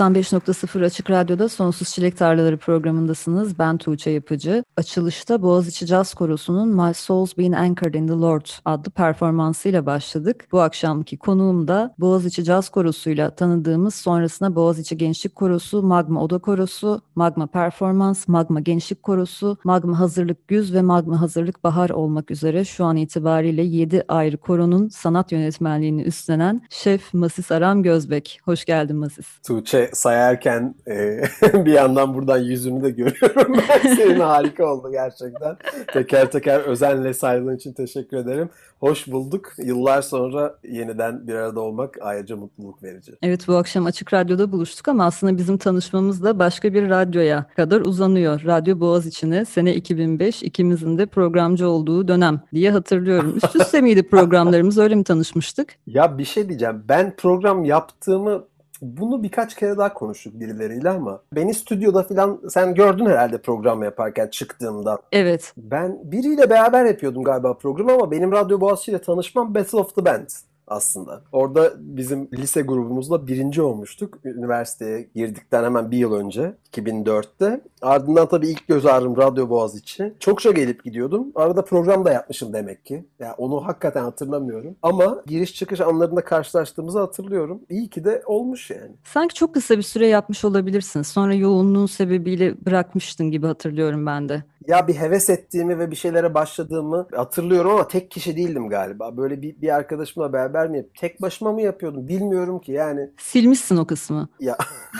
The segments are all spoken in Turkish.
...95.0 Açık Radyo'da Sonsuz Çilek Tarlaları programındasınız. Ben Tuğçe Yapıcı. Açılışta Boğaziçi Caz Korosu'nun My Soul's Been Anchored in the Lord adlı performansıyla başladık. Bu akşamki konuğum da Boğaziçi Caz Korosu'yla tanıdığımız sonrasında Boğaziçi Gençlik Korosu, Magma Oda Korosu, Magma Performans, Magma Gençlik Korosu, Magma Hazırlık Güz ve Magma Hazırlık Bahar olmak üzere şu an itibariyle 7 ayrı koronun sanat yönetmenliğini üstlenen Şef Masis Aram Gözbek. Hoş geldin Masis. Tuğçe sayarken e, bir yandan buradan yüzünü de görüyorum. Ben senin harika oldu gerçekten. Teker teker özenle saydığın için teşekkür ederim. Hoş bulduk. Yıllar sonra yeniden bir arada olmak ayrıca mutluluk verici. Evet bu akşam Açık Radyo'da buluştuk ama aslında bizim tanışmamız da başka bir radyoya kadar uzanıyor. Radyo Boğaziçi'ne sene 2005 ikimizin de programcı olduğu dönem diye hatırlıyorum. Üst üste miydi programlarımız öyle mi tanışmıştık? Ya bir şey diyeceğim. Ben program yaptığımı bunu birkaç kere daha konuştuk birileriyle ama beni stüdyoda falan sen gördün herhalde program yaparken çıktığımda. Evet. Ben biriyle beraber yapıyordum galiba programı ama benim Radyo Boğaziçi ile tanışmam Battle of the Bands aslında. Orada bizim lise grubumuzla birinci olmuştuk. Üniversiteye girdikten hemen bir yıl önce 2004'te. Ardından tabii ilk göz ağrım Radyo Boğaziçi. Çokça gelip gidiyordum. Arada program da yapmışım demek ki. Yani onu hakikaten hatırlamıyorum. Ama giriş çıkış anlarında karşılaştığımızı hatırlıyorum. İyi ki de olmuş yani. Sanki çok kısa bir süre yapmış olabilirsin. Sonra yoğunluğun sebebiyle bırakmıştın gibi hatırlıyorum ben de. Ya bir heves ettiğimi ve bir şeylere başladığımı hatırlıyorum ama tek kişi değildim galiba. Böyle bir, bir arkadaşımla beraber mi tek başıma mı yapıyordum bilmiyorum ki yani. Silmişsin o kısmı. Ya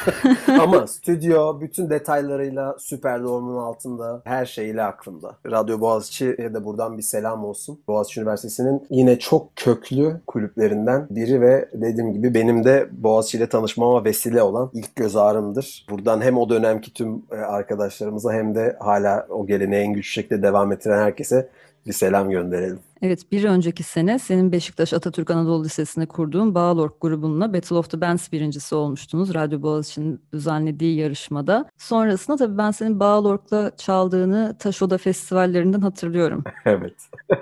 ama stüdyo bütün detaylarıyla Süper Doğum'un altında her şeyiyle aklımda. Radyo Boğaziçi'ye de buradan bir selam olsun. Boğaziçi Üniversitesi'nin yine çok köklü kulüplerinden biri ve dediğim gibi benim de Boğaziçi ile tanışmama vesile olan ilk göz ağrımdır. Buradan hem o dönemki tüm e, arkadaşlarımıza hem de hala o geleneği en güçlü şekilde devam ettiren herkese bir selam gönderelim. Evet bir önceki sene senin Beşiktaş Atatürk Anadolu Lisesi'nde kurduğun Bağlork grubunla Battle of the Bands birincisi olmuştunuz. Radyo Boğaziçi'nin düzenlediği yarışmada. Sonrasında tabii ben senin Bağlork'la çaldığını Taşoda festivallerinden hatırlıyorum. Evet.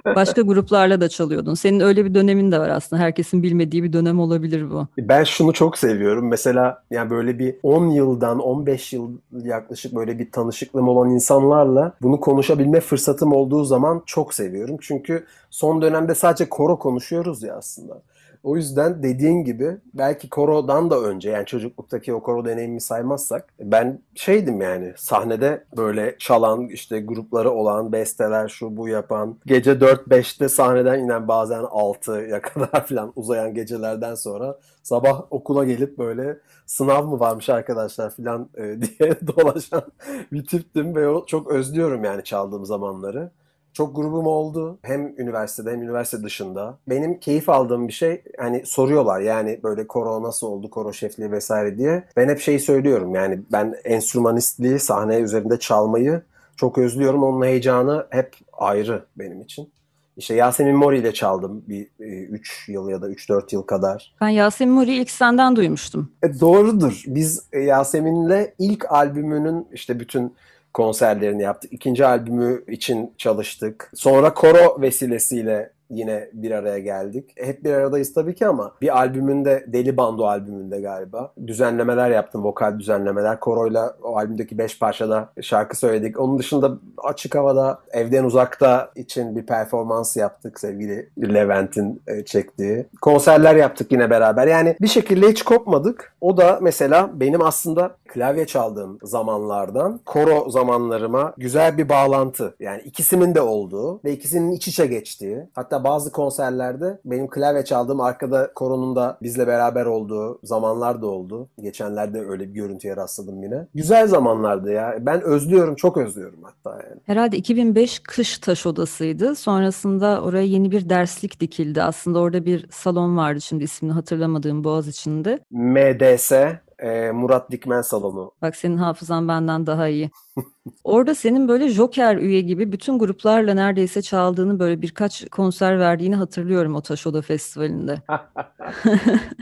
Başka gruplarla da çalıyordun. Senin öyle bir dönemin de var aslında. Herkesin bilmediği bir dönem olabilir bu. Ben şunu çok seviyorum. Mesela yani böyle bir 10 yıldan 15 yıl yaklaşık böyle bir tanışıklığım olan insanlarla bunu konuşabilme fırsatım olduğu zaman çok seviyorum. Çünkü son dönemde sadece koro konuşuyoruz ya aslında. O yüzden dediğin gibi belki korodan da önce yani çocukluktaki o koro deneyimimi saymazsak ben şeydim yani sahnede böyle çalan işte grupları olan besteler şu bu yapan gece 4-5'te sahneden inen bazen 6'ya kadar falan uzayan gecelerden sonra sabah okula gelip böyle sınav mı varmış arkadaşlar falan e, diye dolaşan bir tiptim ve o çok özlüyorum yani çaldığım zamanları. Çok grubum oldu. Hem üniversitede hem üniversite dışında. Benim keyif aldığım bir şey hani soruyorlar yani böyle koro nasıl oldu, koro şefliği vesaire diye. Ben hep şeyi söylüyorum yani ben enstrümanistliği, sahne üzerinde çalmayı çok özlüyorum. Onun heyecanı hep ayrı benim için. İşte Yasemin Mori ile çaldım bir 3 yıl ya da 3-4 yıl kadar. Ben Yasemin Mori'yi ilk senden duymuştum. E, doğrudur. Biz e, Yasemin'le ilk albümünün işte bütün konserlerini yaptık. İkinci albümü için çalıştık. Sonra koro vesilesiyle yine bir araya geldik. Hep bir aradayız tabii ki ama bir albümünde Deli Bando albümünde galiba düzenlemeler yaptım. Vokal düzenlemeler. Koro'yla o albümdeki beş parçada şarkı söyledik. Onun dışında açık havada evden uzakta için bir performans yaptık sevgili Levent'in e, çektiği. Konserler yaptık yine beraber. Yani bir şekilde hiç kopmadık. O da mesela benim aslında klavye çaldığım zamanlardan koro zamanlarıma güzel bir bağlantı. Yani ikisinin de olduğu ve ikisinin iç içe geçtiği. Hatta bazı konserlerde benim klavye çaldığım arkada koronun da bizle beraber olduğu zamanlar da oldu. Geçenlerde öyle bir görüntüye rastladım yine. Güzel zamanlardı ya. Ben özlüyorum, çok özlüyorum hatta yani. Herhalde 2005 kış taş odasıydı. Sonrasında oraya yeni bir derslik dikildi. Aslında orada bir salon vardı şimdi ismini hatırlamadığım Boğaz içinde. MDS, e, Murat Dikmen Salonu. Bak senin hafızan benden daha iyi. Orada senin böyle Joker üye gibi bütün gruplarla neredeyse çaldığını böyle birkaç konser verdiğini hatırlıyorum o Taş Oda Festivali'nde.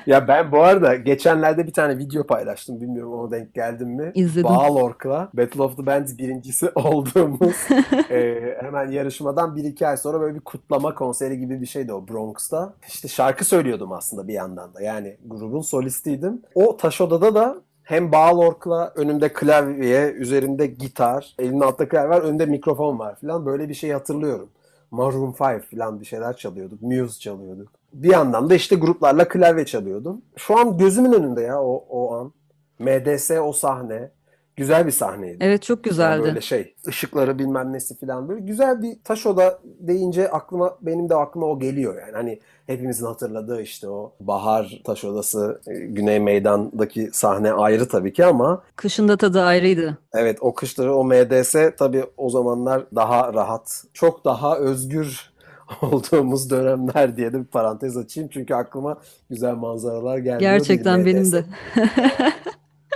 Ya ben bu arada geçenlerde bir tane video paylaştım. Bilmiyorum ona denk geldim mi? İzledim. Bağlork'la Battle of the Bands birincisi olduğumuz e, hemen yarışmadan bir iki ay sonra böyle bir kutlama konseri gibi bir şeydi o Bronx'ta. İşte şarkı söylüyordum aslında bir yandan da. Yani grubun solistiydim. O Taş Oda'da da hem Bağlork'la önümde klavye, üzerinde gitar, elinin altta klavye var, önünde mikrofon var falan. Böyle bir şey hatırlıyorum. Maroon 5 falan bir şeyler çalıyorduk. Muse çalıyorduk. Bir yandan da işte gruplarla klavye çalıyordum. Şu an gözümün önünde ya o, o an. MDS o sahne. Güzel bir sahneydi. Evet çok Yani güzeldi. böyle şey ışıkları bilmem nesi falan böyle güzel bir taş oda deyince aklıma benim de aklıma o geliyor yani hani hepimizin hatırladığı işte o Bahar Taş Odası e, Güney Meydan'daki sahne ayrı tabii ki ama Kışın da tadı ayrıydı. evet o kışları o MDS tabii o zamanlar daha rahat çok daha özgür olduğumuz dönemler diye de bir parantez açayım çünkü aklıma güzel manzaralar geldi. Gerçekten benim de.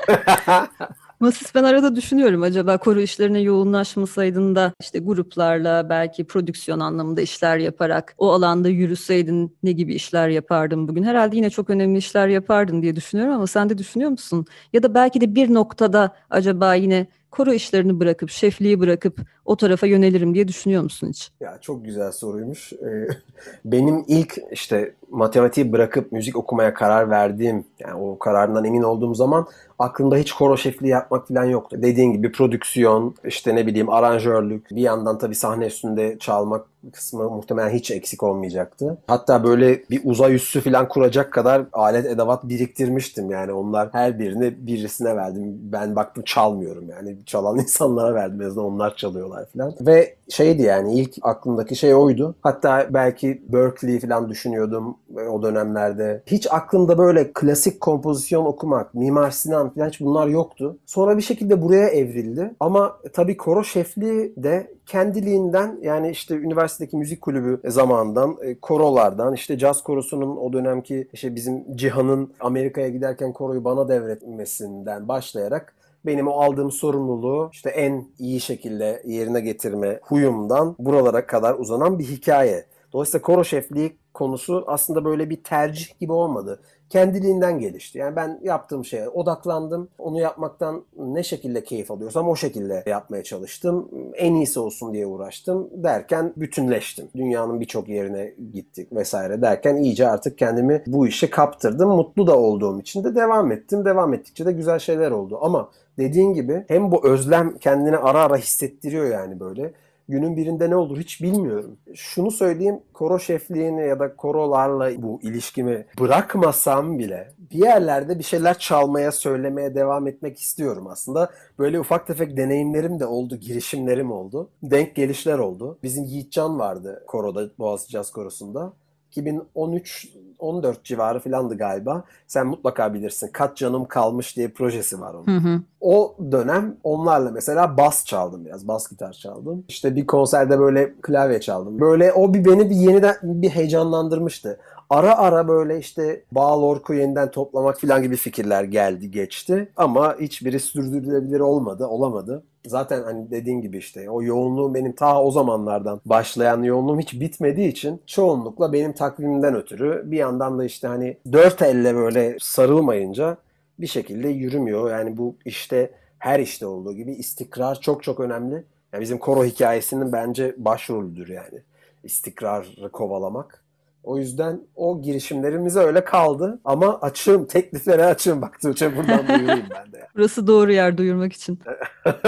Masis ben arada düşünüyorum acaba koro işlerine yoğunlaşmasaydın da işte gruplarla belki prodüksiyon anlamında işler yaparak o alanda yürüseydin ne gibi işler yapardın bugün? Herhalde yine çok önemli işler yapardın diye düşünüyorum ama sen de düşünüyor musun? Ya da belki de bir noktada acaba yine koro işlerini bırakıp şefliği bırakıp o tarafa yönelirim diye düşünüyor musun hiç? Ya çok güzel soruymuş. Ee, Benim ilk işte matematiği bırakıp müzik okumaya karar verdiğim, yani o kararından emin olduğum zaman aklımda hiç koro şefliği yapmak falan yoktu. Dediğin gibi prodüksiyon, işte ne bileyim aranjörlük, bir yandan tabii sahne üstünde çalmak kısmı muhtemelen hiç eksik olmayacaktı. Hatta böyle bir uzay üssü falan kuracak kadar alet edevat biriktirmiştim yani onlar her birini birisine verdim. Ben baktım çalmıyorum yani çalan insanlara verdim en onlar çalıyorlar falan. Ve şeydi yani ilk aklımdaki şey oydu. Hatta belki Berkeley falan düşünüyordum o dönemlerde. Hiç aklımda böyle klasik kompozisyon okumak, Mimar Sinan falan hiç bunlar yoktu. Sonra bir şekilde buraya evrildi. Ama tabii koro şefliği de kendiliğinden yani işte üniversitedeki müzik kulübü zamanından, e, korolardan, işte caz korosunun o dönemki işte bizim Cihan'ın Amerika'ya giderken koroyu bana devretmesinden başlayarak benim o aldığım sorumluluğu işte en iyi şekilde yerine getirme huyumdan buralara kadar uzanan bir hikaye. Dolayısıyla koro şefliği konusu aslında böyle bir tercih gibi olmadı. Kendiliğinden gelişti. Yani ben yaptığım şeye odaklandım. Onu yapmaktan ne şekilde keyif alıyorsam o şekilde yapmaya çalıştım. En iyisi olsun diye uğraştım derken bütünleştim. Dünyanın birçok yerine gittik vesaire derken iyice artık kendimi bu işe kaptırdım. Mutlu da olduğum için de devam ettim. Devam ettikçe de güzel şeyler oldu. Ama dediğin gibi hem bu özlem kendini ara ara hissettiriyor yani böyle günün birinde ne olur hiç bilmiyorum. Şunu söyleyeyim, koro şefliğini ya da korolarla bu ilişkimi bırakmasam bile bir yerlerde bir şeyler çalmaya, söylemeye devam etmek istiyorum aslında. Böyle ufak tefek deneyimlerim de oldu, girişimlerim oldu. Denk gelişler oldu. Bizim Yiğitcan vardı koroda, Boğaziçi Caz Korosu'nda. 2013 14 civarı filandı galiba. Sen mutlaka bilirsin. Kaç Canım Kalmış diye projesi var onun. Hı hı. O dönem onlarla mesela bas çaldım biraz. Bas gitar çaldım. İşte bir konserde böyle klavye çaldım. Böyle o bir beni bir yeniden bir heyecanlandırmıştı. Ara ara böyle işte Bağ Lork'u yeniden toplamak falan gibi fikirler geldi geçti. Ama hiçbiri sürdürülebilir olmadı, olamadı. Zaten hani dediğin gibi işte o yoğunluğum benim ta o zamanlardan başlayan yoğunluğum hiç bitmediği için çoğunlukla benim takvimimden ötürü bir yandan da işte hani dört elle böyle sarılmayınca bir şekilde yürümüyor. Yani bu işte her işte olduğu gibi istikrar çok çok önemli. Yani bizim koro hikayesinin bence başrolüdür yani. İstikrarı kovalamak. O yüzden o girişimlerimize öyle kaldı. Ama açığım, tekliflere açığım. Bak Tuğçe buradan duyurayım ben de. Burası doğru yer duyurmak için.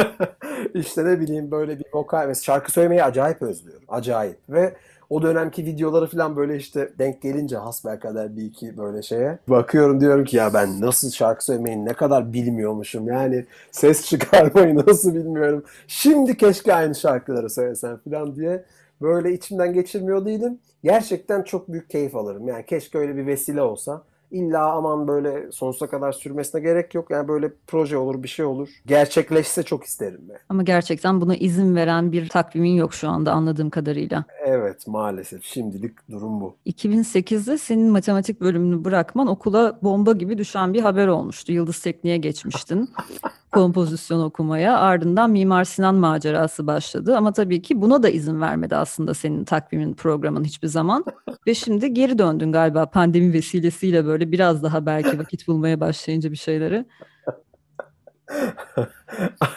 işte ne bileyim böyle bir vokal ve şarkı söylemeyi acayip özlüyorum. Acayip. Ve o dönemki videoları falan böyle işte denk gelince hasbelkader bir iki böyle şeye bakıyorum diyorum ki ya ben nasıl şarkı söylemeyi ne kadar bilmiyormuşum yani ses çıkarmayı nasıl bilmiyorum. Şimdi keşke aynı şarkıları söylesem falan diye böyle içimden geçirmiyor değilim. Gerçekten çok büyük keyif alırım. Yani keşke öyle bir vesile olsa. İlla aman böyle sonsuza kadar sürmesine gerek yok. Yani böyle proje olur, bir şey olur. Gerçekleşse çok isterim ben. Ama gerçekten buna izin veren bir takvimin yok şu anda anladığım kadarıyla. Evet maalesef şimdilik durum bu. 2008'de senin matematik bölümünü bırakman okula bomba gibi düşen bir haber olmuştu. Yıldız Tekniğe geçmiştin kompozisyon okumaya. Ardından Mimar Sinan macerası başladı. Ama tabii ki buna da izin vermedi aslında senin takvimin, programın hiçbir zaman. Ve şimdi geri döndün galiba pandemi vesilesiyle böyle biraz daha belki vakit bulmaya başlayınca bir şeyleri.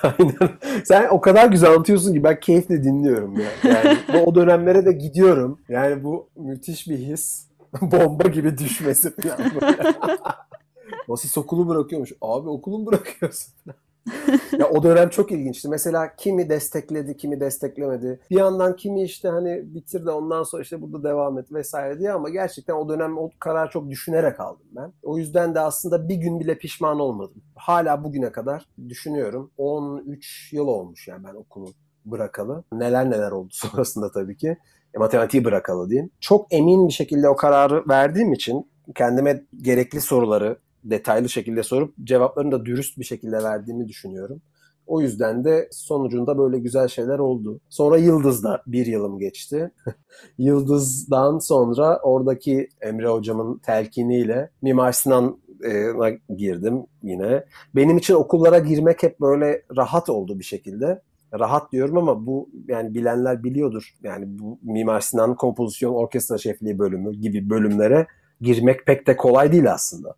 Aynen. Sen o kadar güzel anlatıyorsun ki ben keyifle dinliyorum ya. Yani o dönemlere de gidiyorum. Yani bu müthiş bir his. Bomba gibi düşmesi böyle. Basis okulu bırakıyormuş. Abi okulu mu bırakıyorsun? Ya o dönem çok ilginçti. Mesela kimi destekledi, kimi desteklemedi. Bir yandan kimi işte hani bitir de ondan sonra işte burada devam et vesaire diye ama gerçekten o dönem o karar çok düşünerek aldım ben. O yüzden de aslında bir gün bile pişman olmadım. Hala bugüne kadar düşünüyorum. 13 yıl olmuş yani ben okulu bırakalı. Neler neler oldu sonrasında tabii ki. E, matematiği bırakalı diyeyim. Çok emin bir şekilde o kararı verdiğim için kendime gerekli soruları detaylı şekilde sorup cevaplarını da dürüst bir şekilde verdiğimi düşünüyorum. O yüzden de sonucunda böyle güzel şeyler oldu. Sonra Yıldız'da bir yılım geçti. Yıldız'dan sonra oradaki Emre hocamın telkiniyle Mimar Sinan'a girdim yine. Benim için okullara girmek hep böyle rahat oldu bir şekilde. Rahat diyorum ama bu yani bilenler biliyordur. Yani bu Mimar Sinan kompozisyon orkestra şefliği bölümü gibi bölümlere girmek pek de kolay değil aslında.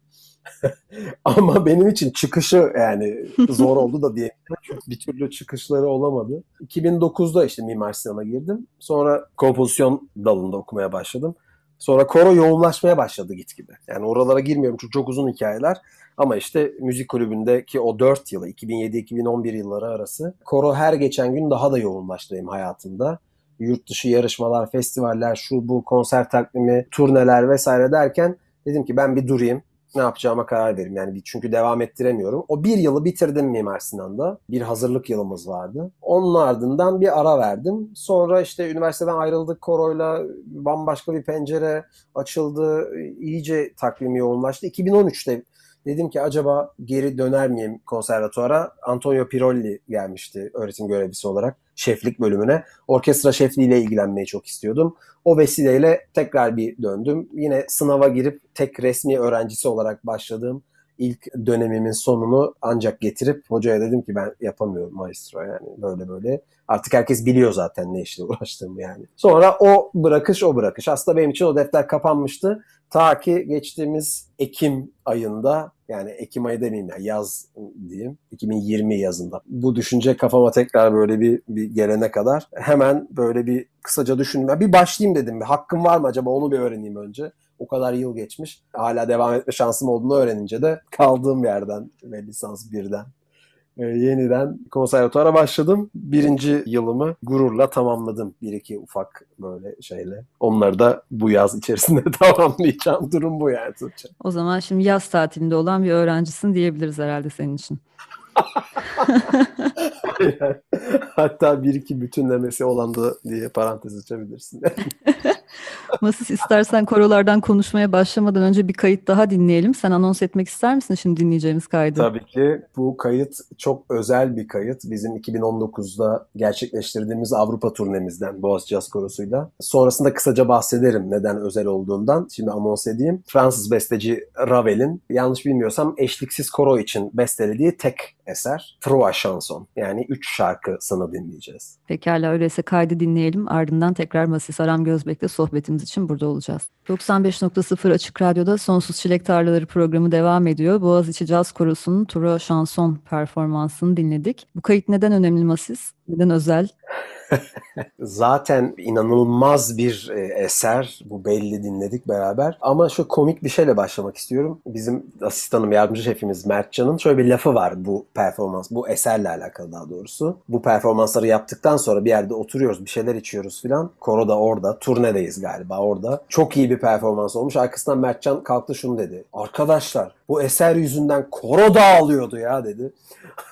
Ama benim için çıkışı yani zor oldu da diye bir türlü çıkışları olamadı. 2009'da işte Mimar Sinan'a girdim. Sonra kompozisyon dalında okumaya başladım. Sonra koro yoğunlaşmaya başladı gitgide. Yani oralara girmiyorum çünkü çok uzun hikayeler. Ama işte müzik kulübündeki o 4 yılı 2007-2011 yılları arası koro her geçen gün daha da yoğunlaştı benim hayatımda. Yurt dışı yarışmalar, festivaller, şu bu konser takvimi, turneler vesaire derken dedim ki ben bir durayım ne yapacağıma karar veririm. Yani çünkü devam ettiremiyorum. O bir yılı bitirdim Mimar Sinan'da. Bir hazırlık yılımız vardı. Onun ardından bir ara verdim. Sonra işte üniversiteden ayrıldık koroyla. Bambaşka bir pencere açıldı. İyice takvim yoğunlaştı. 2013'te dedim ki acaba geri döner miyim konservatuara? Antonio Pirolli gelmişti öğretim görevlisi olarak şeflik bölümüne. Orkestra şefliğiyle ilgilenmeyi çok istiyordum. O vesileyle tekrar bir döndüm. Yine sınava girip tek resmi öğrencisi olarak başladığım ilk dönemimin sonunu ancak getirip hocaya dedim ki ben yapamıyorum maestro yani böyle böyle. Artık herkes biliyor zaten ne işle uğraştığımı yani. Sonra o bırakış o bırakış. Aslında benim için o defter kapanmıştı. Ta ki geçtiğimiz Ekim ayında yani Ekim ayı demeyeyim ya yaz diyeyim 2020 yazında. Bu düşünce kafama tekrar böyle bir, bir gelene kadar hemen böyle bir kısaca düşündüm. Bir başlayayım dedim. Bir hakkım var mı acaba onu bir öğreneyim önce. O kadar yıl geçmiş. Hala devam etme şansım olduğunu öğrenince de kaldığım yerden ve lisans birden e, yeniden konservatuara başladım. Birinci yılımı gururla tamamladım. Bir iki ufak böyle şeyle. Onları da bu yaz içerisinde tamamlayacağım. Durum bu yani Tuğçe. O zaman şimdi yaz tatilinde olan bir öğrencisin diyebiliriz herhalde senin için. Hatta bir iki bütünlemesi olan da diye parantez açabilirsin. Masis istersen korolardan konuşmaya başlamadan önce bir kayıt daha dinleyelim. Sen anons etmek ister misin şimdi dinleyeceğimiz kaydı? Tabii ki. Bu kayıt çok özel bir kayıt. Bizim 2019'da gerçekleştirdiğimiz Avrupa turnemizden Boğaz Jazz Korosu'yla. Sonrasında kısaca bahsederim neden özel olduğundan. Şimdi anons edeyim. Fransız besteci Ravel'in yanlış bilmiyorsam eşliksiz koro için bestelediği tek eser Trois Chansons. Yani üç şarkısını dinleyeceğiz. Pekala öyleyse kaydı dinleyelim. Ardından tekrar Masis Aram Gözbek'le sohbetimiz için burada olacağız. 95.0 Açık Radyo'da Sonsuz Çilek Tarlaları programı devam ediyor. Boğaziçi Caz Korosu'nun Trois Chansons performansını dinledik. Bu kayıt neden önemli Masis? Neden özel? Zaten inanılmaz bir e, eser. Bu belli dinledik beraber. Ama şu komik bir şeyle başlamak istiyorum. Bizim asistanım, yardımcı şefimiz Mertcan'ın şöyle bir lafı var bu performans, bu eserle alakalı daha doğrusu. Bu performansları yaptıktan sonra bir yerde oturuyoruz, bir şeyler içiyoruz filan. Koro da orada, turnedeyiz galiba orada. Çok iyi bir performans olmuş. Arkasından Mertcan kalktı şunu dedi. Arkadaşlar bu eser yüzünden koro dağılıyordu ya dedi.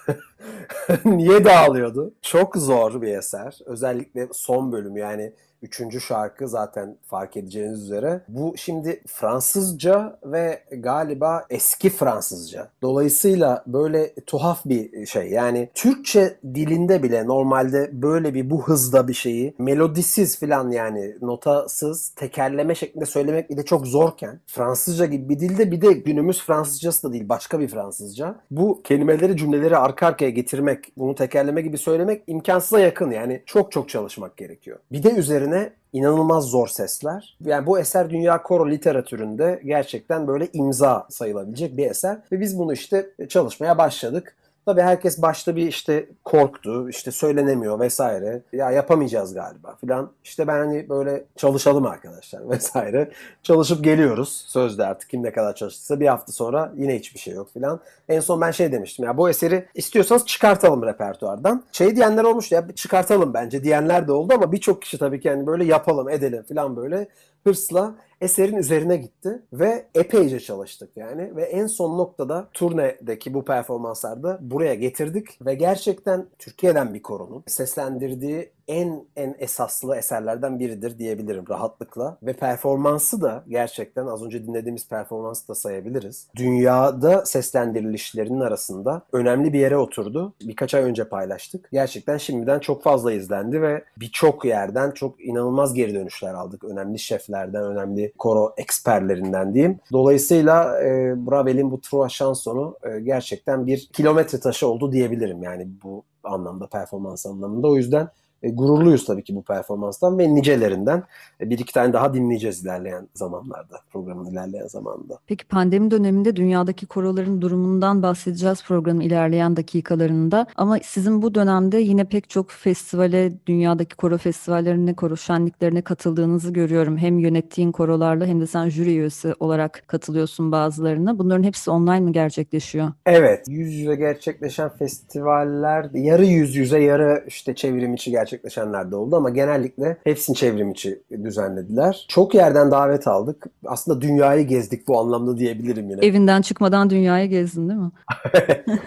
Niye dağılıyordu? Çok zor bir eser. Özellikle son bölüm yani Üçüncü şarkı zaten fark edeceğiniz üzere. Bu şimdi Fransızca ve galiba eski Fransızca. Dolayısıyla böyle tuhaf bir şey. Yani Türkçe dilinde bile normalde böyle bir bu hızda bir şeyi melodisiz falan yani notasız tekerleme şeklinde söylemek bile çok zorken Fransızca gibi bir dilde bir de günümüz Fransızcası da değil başka bir Fransızca. Bu kelimeleri cümleleri arka arkaya getirmek, bunu tekerleme gibi söylemek imkansıza yakın yani çok çok çalışmak gerekiyor. Bir de üzerine üzerine inanılmaz zor sesler. Yani bu eser dünya koro literatüründe gerçekten böyle imza sayılabilecek bir eser. Ve biz bunu işte çalışmaya başladık. Tabii herkes başta bir işte korktu, işte söylenemiyor vesaire. Ya yapamayacağız galiba filan. İşte ben hani böyle çalışalım arkadaşlar vesaire. Çalışıp geliyoruz sözde artık kim ne kadar çalıştıysa bir hafta sonra yine hiçbir şey yok filan. En son ben şey demiştim ya bu eseri istiyorsanız çıkartalım repertuardan. Şey diyenler olmuş ya çıkartalım bence diyenler de oldu ama birçok kişi tabii ki hani böyle yapalım edelim filan böyle hırsla eserin üzerine gitti ve epeyce çalıştık yani ve en son noktada turnedeki bu performanslarda buraya getirdik ve gerçekten Türkiye'den bir korunun seslendirdiği en en esaslı eserlerden biridir diyebilirim rahatlıkla ve performansı da gerçekten az önce dinlediğimiz performansı da sayabiliriz. Dünyada seslendirilişlerinin arasında önemli bir yere oturdu. Birkaç ay önce paylaştık. Gerçekten şimdiden çok fazla izlendi ve birçok yerden çok inanılmaz geri dönüşler aldık. Önemli şeflerden, önemli koro eksperlerinden diyeyim. Dolayısıyla e, Bravel'in bu Trois Chansons'u e, gerçekten bir kilometre taşı oldu diyebilirim yani bu anlamda performans anlamında. O yüzden e, gururluyuz tabii ki bu performanstan ve nicelerinden. E, bir iki tane daha dinleyeceğiz ilerleyen zamanlarda, programın ilerleyen zamanında. Peki pandemi döneminde dünyadaki koroların durumundan bahsedeceğiz programın ilerleyen dakikalarında. Ama sizin bu dönemde yine pek çok festivale, dünyadaki koro festivallerine, koro şenliklerine katıldığınızı görüyorum. Hem yönettiğin korolarla hem de sen jüri üyesi olarak katılıyorsun bazılarına. Bunların hepsi online mi gerçekleşiyor? Evet, yüz yüze gerçekleşen festivaller yarı yüz yüze yarı işte çevrim içi gerçekleşen gerçekleşenler de oldu ama genellikle hepsini çevrim içi düzenlediler. Çok yerden davet aldık. Aslında dünyayı gezdik bu anlamda diyebilirim yine. Evinden çıkmadan dünyayı gezdin değil mi?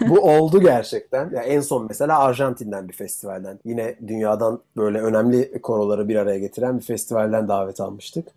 bu oldu gerçekten. Yani en son mesela Arjantin'den bir festivalden. Yine dünyadan böyle önemli koroları bir araya getiren bir festivalden davet almıştık.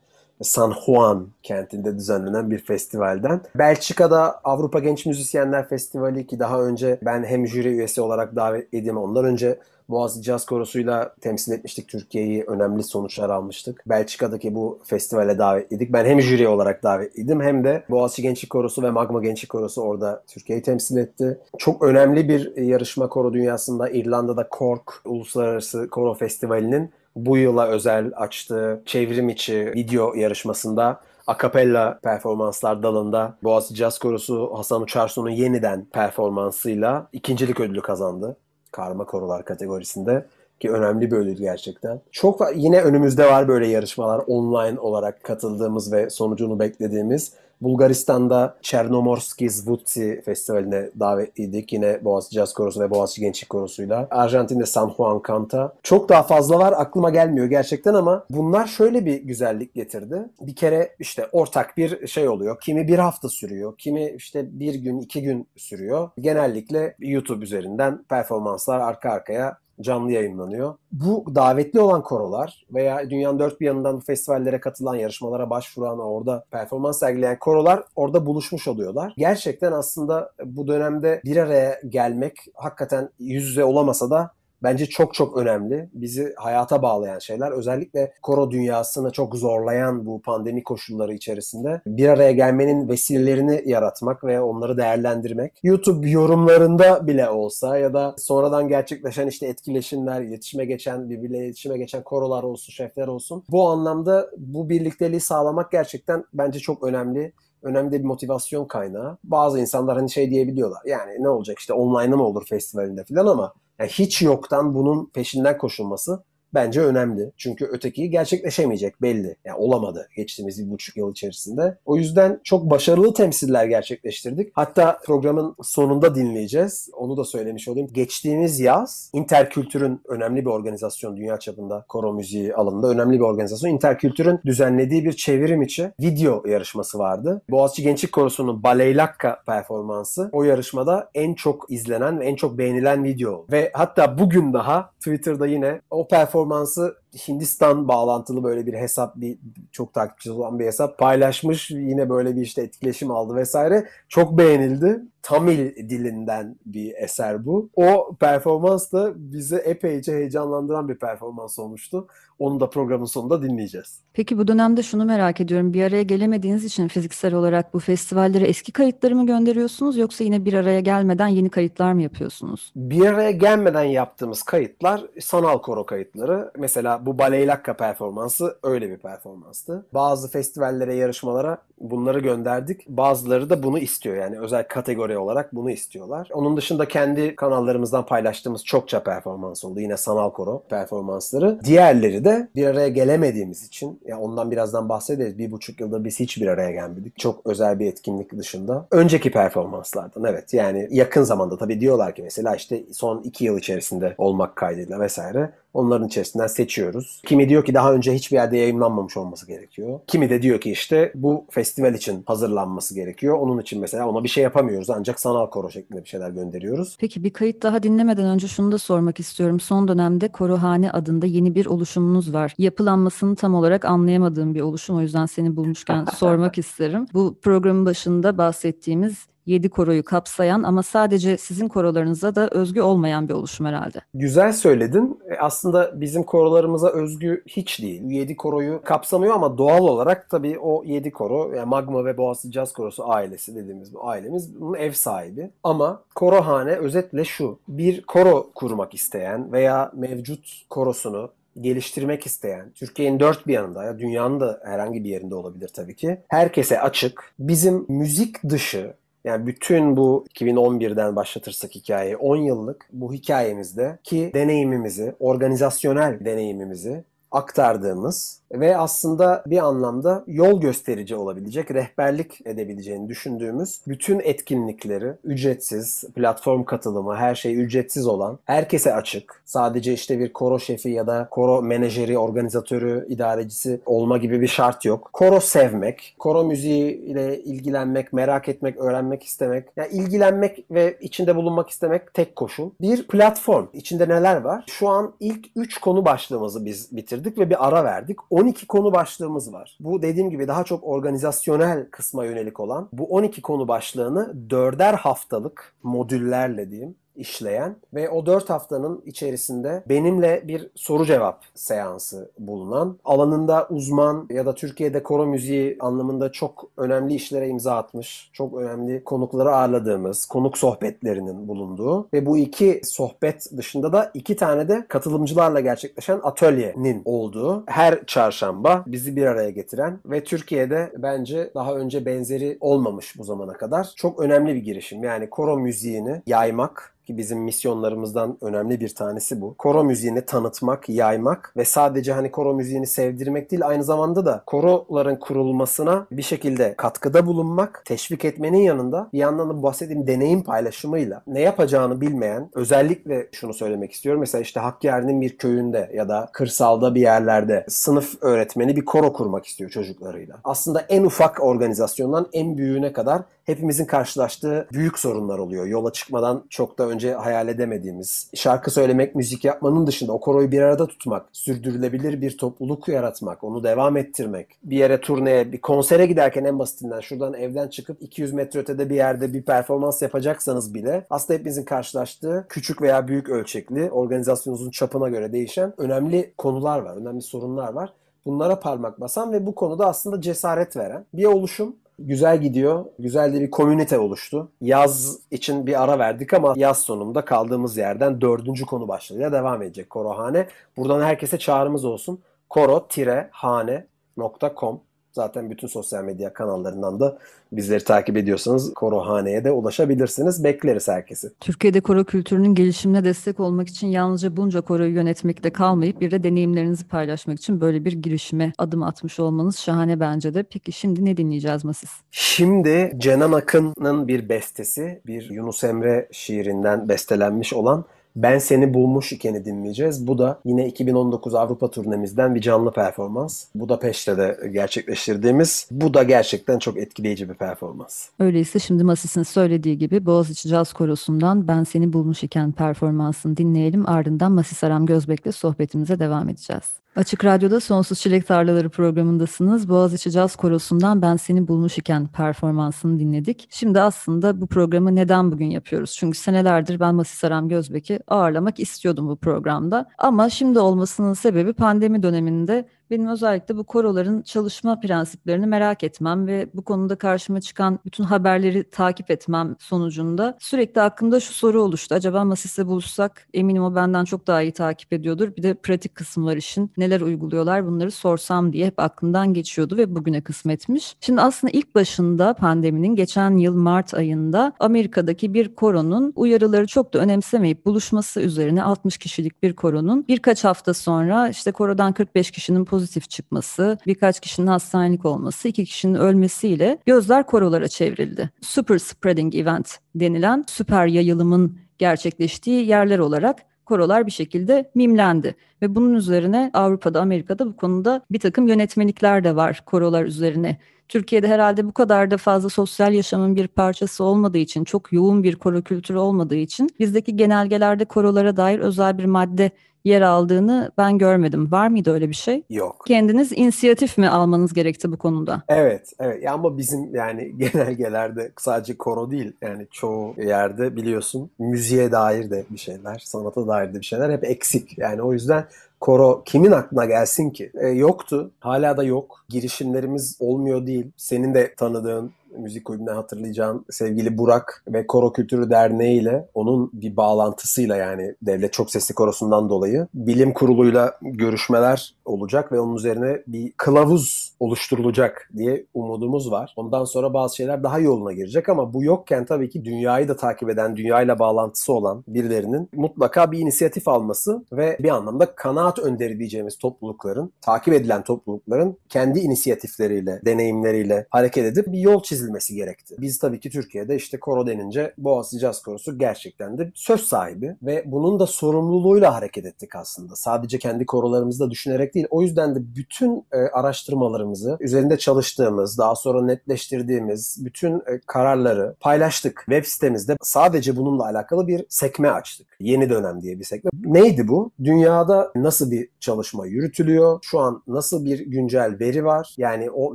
San Juan kentinde düzenlenen bir festivalden. Belçika'da Avrupa Genç Müzisyenler Festivali ki daha önce ben hem jüri üyesi olarak davet edeyim ondan önce Boğaziçi Jazz Korosu'yla temsil etmiştik Türkiye'yi. Önemli sonuçlar almıştık. Belçika'daki bu festivale davetliydik. Ben hem jüri olarak davetliydim hem de Boğaziçi Gençlik Korosu ve Magma Gençlik Korosu orada Türkiye'yi temsil etti. Çok önemli bir yarışma koro dünyasında İrlanda'da Cork Uluslararası Koro Festivali'nin bu yıla özel açtığı çevrim içi video yarışmasında akapella performanslar dalında Boğaziçi Jazz Korosu Hasan Uçarsu'nun yeniden performansıyla ikincilik ödülü kazandı karma korolar kategorisinde ki önemli bir ödül gerçekten. Çok yine önümüzde var böyle yarışmalar online olarak katıldığımız ve sonucunu beklediğimiz. Bulgaristan'da Chernomorski Zvutsi Festivali'ne davetliydik. Yine Boğaziçi Jazz Korosu ve Boğaziçi Gençlik Korosu'yla. Arjantin'de San Juan Canta. Çok daha fazla var aklıma gelmiyor gerçekten ama bunlar şöyle bir güzellik getirdi. Bir kere işte ortak bir şey oluyor. Kimi bir hafta sürüyor. Kimi işte bir gün iki gün sürüyor. Genellikle YouTube üzerinden performanslar arka arkaya canlı yayınlanıyor. Bu davetli olan korolar veya dünyanın dört bir yanından bu festivallere katılan, yarışmalara başvuran, orada performans sergileyen korolar orada buluşmuş oluyorlar. Gerçekten aslında bu dönemde bir araya gelmek hakikaten yüz yüze olamasa da bence çok çok önemli. Bizi hayata bağlayan şeyler. Özellikle koro dünyasını çok zorlayan bu pandemi koşulları içerisinde bir araya gelmenin vesilelerini yaratmak ve onları değerlendirmek. YouTube yorumlarında bile olsa ya da sonradan gerçekleşen işte etkileşimler, iletişime geçen, birbirle iletişime geçen korolar olsun, şefler olsun. Bu anlamda bu birlikteliği sağlamak gerçekten bence çok önemli önemli bir motivasyon kaynağı. Bazı insanlar hani şey diyebiliyorlar. Yani ne olacak işte online'a mı olur festivalinde falan ama yani hiç yoktan bunun peşinden koşulması bence önemli. Çünkü öteki gerçekleşemeyecek belli. Yani olamadı geçtiğimiz bir buçuk yıl içerisinde. O yüzden çok başarılı temsiller gerçekleştirdik. Hatta programın sonunda dinleyeceğiz. Onu da söylemiş olayım. Geçtiğimiz yaz Interkültür'ün önemli bir organizasyon dünya çapında koro müziği alanında önemli bir organizasyon. Interkültür'ün düzenlediği bir çevirim içi video yarışması vardı. Boğaziçi Gençlik Korosu'nun Baleylakka performansı o yarışmada en çok izlenen ve en çok beğenilen video. Ve hatta bugün daha Twitter'da yine o performansı Hindistan bağlantılı böyle bir hesap bir çok takipçisi olan bir hesap paylaşmış. Yine böyle bir işte etkileşim aldı vesaire. Çok beğenildi. Tamil dilinden bir eser bu. O performans da bizi epeyce heyecanlandıran bir performans olmuştu. Onu da programın sonunda dinleyeceğiz. Peki bu dönemde şunu merak ediyorum. Bir araya gelemediğiniz için fiziksel olarak bu festivallere eski kayıtları mı gönderiyorsunuz yoksa yine bir araya gelmeden yeni kayıtlar mı yapıyorsunuz? Bir araya gelmeden yaptığımız kayıtlar sanal koro kayıtları. Mesela bu Baleylakka performansı öyle bir performanstı. Bazı festivallere, yarışmalara bunları gönderdik. Bazıları da bunu istiyor yani özel kategori olarak bunu istiyorlar. Onun dışında kendi kanallarımızdan paylaştığımız çokça performans oldu. Yine sanal koro performansları. Diğerleri de bir araya gelemediğimiz için ya ondan birazdan bahsederiz. Bir buçuk yılda biz hiç bir araya gelmedik. Çok özel bir etkinlik dışında. Önceki performanslardan evet yani yakın zamanda tabii diyorlar ki mesela işte son iki yıl içerisinde olmak kaydıyla vesaire Onların içerisinden seçiyoruz. Kimi diyor ki daha önce hiçbir yerde yayınlanmamış olması gerekiyor. Kimi de diyor ki işte bu festival için hazırlanması gerekiyor. Onun için mesela ona bir şey yapamıyoruz ancak sanal koro şeklinde bir şeyler gönderiyoruz. Peki bir kayıt daha dinlemeden önce şunu da sormak istiyorum. Son dönemde Korohane adında yeni bir oluşumunuz var. Yapılanmasını tam olarak anlayamadığım bir oluşum. O yüzden seni bulmuşken sormak isterim. Bu programın başında bahsettiğimiz 7 koroyu kapsayan ama sadece sizin korolarınıza da özgü olmayan bir oluşum herhalde. Güzel söyledin. E, Aslında bizim korolarımıza özgü hiç değil. 7 koroyu kapsamıyor ama doğal olarak tabii o 7 koro yani Magma ve Boğaziçi Caz Korosu ailesi dediğimiz bu ailemiz bunun ev sahibi. Ama korohane özetle şu. Bir koro kurmak isteyen veya mevcut korosunu geliştirmek isteyen, Türkiye'nin dört bir yanında ya dünyanın da herhangi bir yerinde olabilir tabii ki. Herkese açık. Bizim müzik dışı yani bütün bu 2011'den başlatırsak hikayeyi 10 yıllık bu hikayemizde ki deneyimimizi, organizasyonel deneyimimizi aktardığımız ve aslında bir anlamda yol gösterici olabilecek, rehberlik edebileceğini düşündüğümüz bütün etkinlikleri ücretsiz, platform katılımı, her şey ücretsiz olan, herkese açık, sadece işte bir koro şefi ya da koro menajeri, organizatörü, idarecisi olma gibi bir şart yok. Koro sevmek, koro müziği ile ilgilenmek, merak etmek, öğrenmek istemek, yani ilgilenmek ve içinde bulunmak istemek tek koşul. Bir platform. İçinde neler var? Şu an ilk 3 konu başlığımızı biz bitirdik ve bir ara verdik. 12 konu başlığımız var. Bu dediğim gibi daha çok organizasyonel kısma yönelik olan bu 12 konu başlığını dörder haftalık modüllerle diyeyim işleyen ve o 4 haftanın içerisinde benimle bir soru cevap seansı bulunan, alanında uzman ya da Türkiye'de koro müziği anlamında çok önemli işlere imza atmış, çok önemli konukları ağırladığımız, konuk sohbetlerinin bulunduğu ve bu iki sohbet dışında da iki tane de katılımcılarla gerçekleşen atölyenin olduğu her çarşamba bizi bir araya getiren ve Türkiye'de bence daha önce benzeri olmamış bu zamana kadar çok önemli bir girişim. Yani koro müziğini yaymak, ki bizim misyonlarımızdan önemli bir tanesi bu. Koro müziğini tanıtmak, yaymak ve sadece hani koro müziğini sevdirmek değil aynı zamanda da koroların kurulmasına bir şekilde katkıda bulunmak, teşvik etmenin yanında bir yandan da bahsettiğim deneyim paylaşımıyla ne yapacağını bilmeyen özellikle şunu söylemek istiyorum. Mesela işte Hakkari'nin bir köyünde ya da kırsalda bir yerlerde sınıf öğretmeni bir koro kurmak istiyor çocuklarıyla. Aslında en ufak organizasyondan en büyüğüne kadar hepimizin karşılaştığı büyük sorunlar oluyor. Yola çıkmadan çok da önce hayal edemediğimiz. Şarkı söylemek, müzik yapmanın dışında o koroyu bir arada tutmak, sürdürülebilir bir topluluk yaratmak, onu devam ettirmek. Bir yere turneye, bir konsere giderken en basitinden şuradan evden çıkıp 200 metre ötede bir yerde bir performans yapacaksanız bile aslında hepimizin karşılaştığı küçük veya büyük ölçekli organizasyonunuzun çapına göre değişen önemli konular var, önemli sorunlar var. Bunlara parmak basan ve bu konuda aslında cesaret veren bir oluşum güzel gidiyor. Güzel de bir komünite oluştu. Yaz için bir ara verdik ama yaz sonunda kaldığımız yerden dördüncü konu başlığıyla devam edecek Korohane. Buradan herkese çağrımız olsun. koro-hane.com Zaten bütün sosyal medya kanallarından da bizleri takip ediyorsanız Korohane'ye de ulaşabilirsiniz. Bekleriz herkesi. Türkiye'de koro kültürünün gelişimine destek olmak için yalnızca bunca koroyu yönetmekle kalmayıp bir de deneyimlerinizi paylaşmak için böyle bir girişime adım atmış olmanız şahane bence de. Peki şimdi ne dinleyeceğiz Masis? Şimdi Cenan Akın'ın bir bestesi, bir Yunus Emre şiirinden bestelenmiş olan Ben Seni Bulmuş iken'i dinleyeceğiz. Bu da yine 2019 Avrupa turnemizden bir canlı performans. Budapeşte'de gerçekleştirdiğimiz. Bu da gerçekten çok etkileyici bir performans. Öyleyse şimdi Masis'in söylediği gibi Boğaziçi Caz Korosu'ndan Ben Seni Bulmuş iken performansını dinleyelim. Ardından Masis Aram Gözbek'le sohbetimize devam edeceğiz. Açık Radyo'da Sonsuz Çilek Tarlaları programındasınız. Boğaziçi Caz Korosu'ndan Ben Seni Bulmuş iken performansını dinledik. Şimdi aslında bu programı neden bugün yapıyoruz? Çünkü senelerdir ben Masis Aram Gözbek'i ağırlamak istiyordum bu programda. Ama şimdi olmasının sebebi pandemi döneminde benim özellikle bu koroların çalışma prensiplerini merak etmem ve bu konuda karşıma çıkan bütün haberleri takip etmem sonucunda sürekli aklımda şu soru oluştu. Acaba Masis'le buluşsak eminim o benden çok daha iyi takip ediyordur. Bir de pratik kısım var işin. Neler uyguluyorlar bunları sorsam diye hep aklımdan geçiyordu ve bugüne kısmetmiş. Şimdi aslında ilk başında pandeminin geçen yıl Mart ayında Amerika'daki bir koronun uyarıları çok da önemsemeyip buluşması üzerine 60 kişilik bir koronun birkaç hafta sonra işte korodan 45 kişinin pozitif çıkması, birkaç kişinin hastanelik olması, iki kişinin ölmesiyle gözler korolara çevrildi. Super spreading event denilen süper yayılımın gerçekleştiği yerler olarak korolar bir şekilde mimlendi. Ve bunun üzerine Avrupa'da, Amerika'da bu konuda bir takım yönetmelikler de var korolar üzerine. Türkiye'de herhalde bu kadar da fazla sosyal yaşamın bir parçası olmadığı için, çok yoğun bir koro kültürü olmadığı için bizdeki genelgelerde korolara dair özel bir madde yer aldığını ben görmedim. Var mıydı öyle bir şey? Yok. Kendiniz inisiyatif mi almanız gerekti bu konuda? Evet, evet. Ya ama bizim yani genelgelerde sadece koro değil yani çoğu yerde biliyorsun müziğe dair de bir şeyler, sanata dair de bir şeyler hep eksik. Yani o yüzden koro kimin aklına gelsin ki? E, yoktu. Hala da yok. Girişimlerimiz olmuyor değil. Senin de tanıdığın müzik kulübünden hatırlayacağın sevgili Burak ve Koro Kültürü Derneği ile onun bir bağlantısıyla yani Devlet Çok Sesli Korosu'ndan dolayı bilim kuruluyla görüşmeler olacak ve onun üzerine bir kılavuz oluşturulacak diye umudumuz var. Ondan sonra bazı şeyler daha yoluna girecek ama bu yokken tabii ki dünyayı da takip eden, dünyayla bağlantısı olan birilerinin mutlaka bir inisiyatif alması ve bir anlamda kanaat önderi diyeceğimiz toplulukların, takip edilen toplulukların kendi inisiyatifleriyle, deneyimleriyle hareket edip bir yol çizilmesi gerekti. Biz tabii ki Türkiye'de işte koro denince Boğaziçi Caz Korosu gerçekten de söz sahibi ve bunun da sorumluluğuyla hareket ettik aslında. Sadece kendi korolarımızda düşünerek değil. O yüzden de bütün e, araştırmalarımızı, üzerinde çalıştığımız, daha sonra netleştirdiğimiz bütün e, kararları paylaştık. Web sitemizde sadece bununla alakalı bir sekme açtık. Yeni dönem diye bir sekme. Neydi bu? Dünyada nasıl bir çalışma yürütülüyor? Şu an nasıl bir güncel veri var? Yani o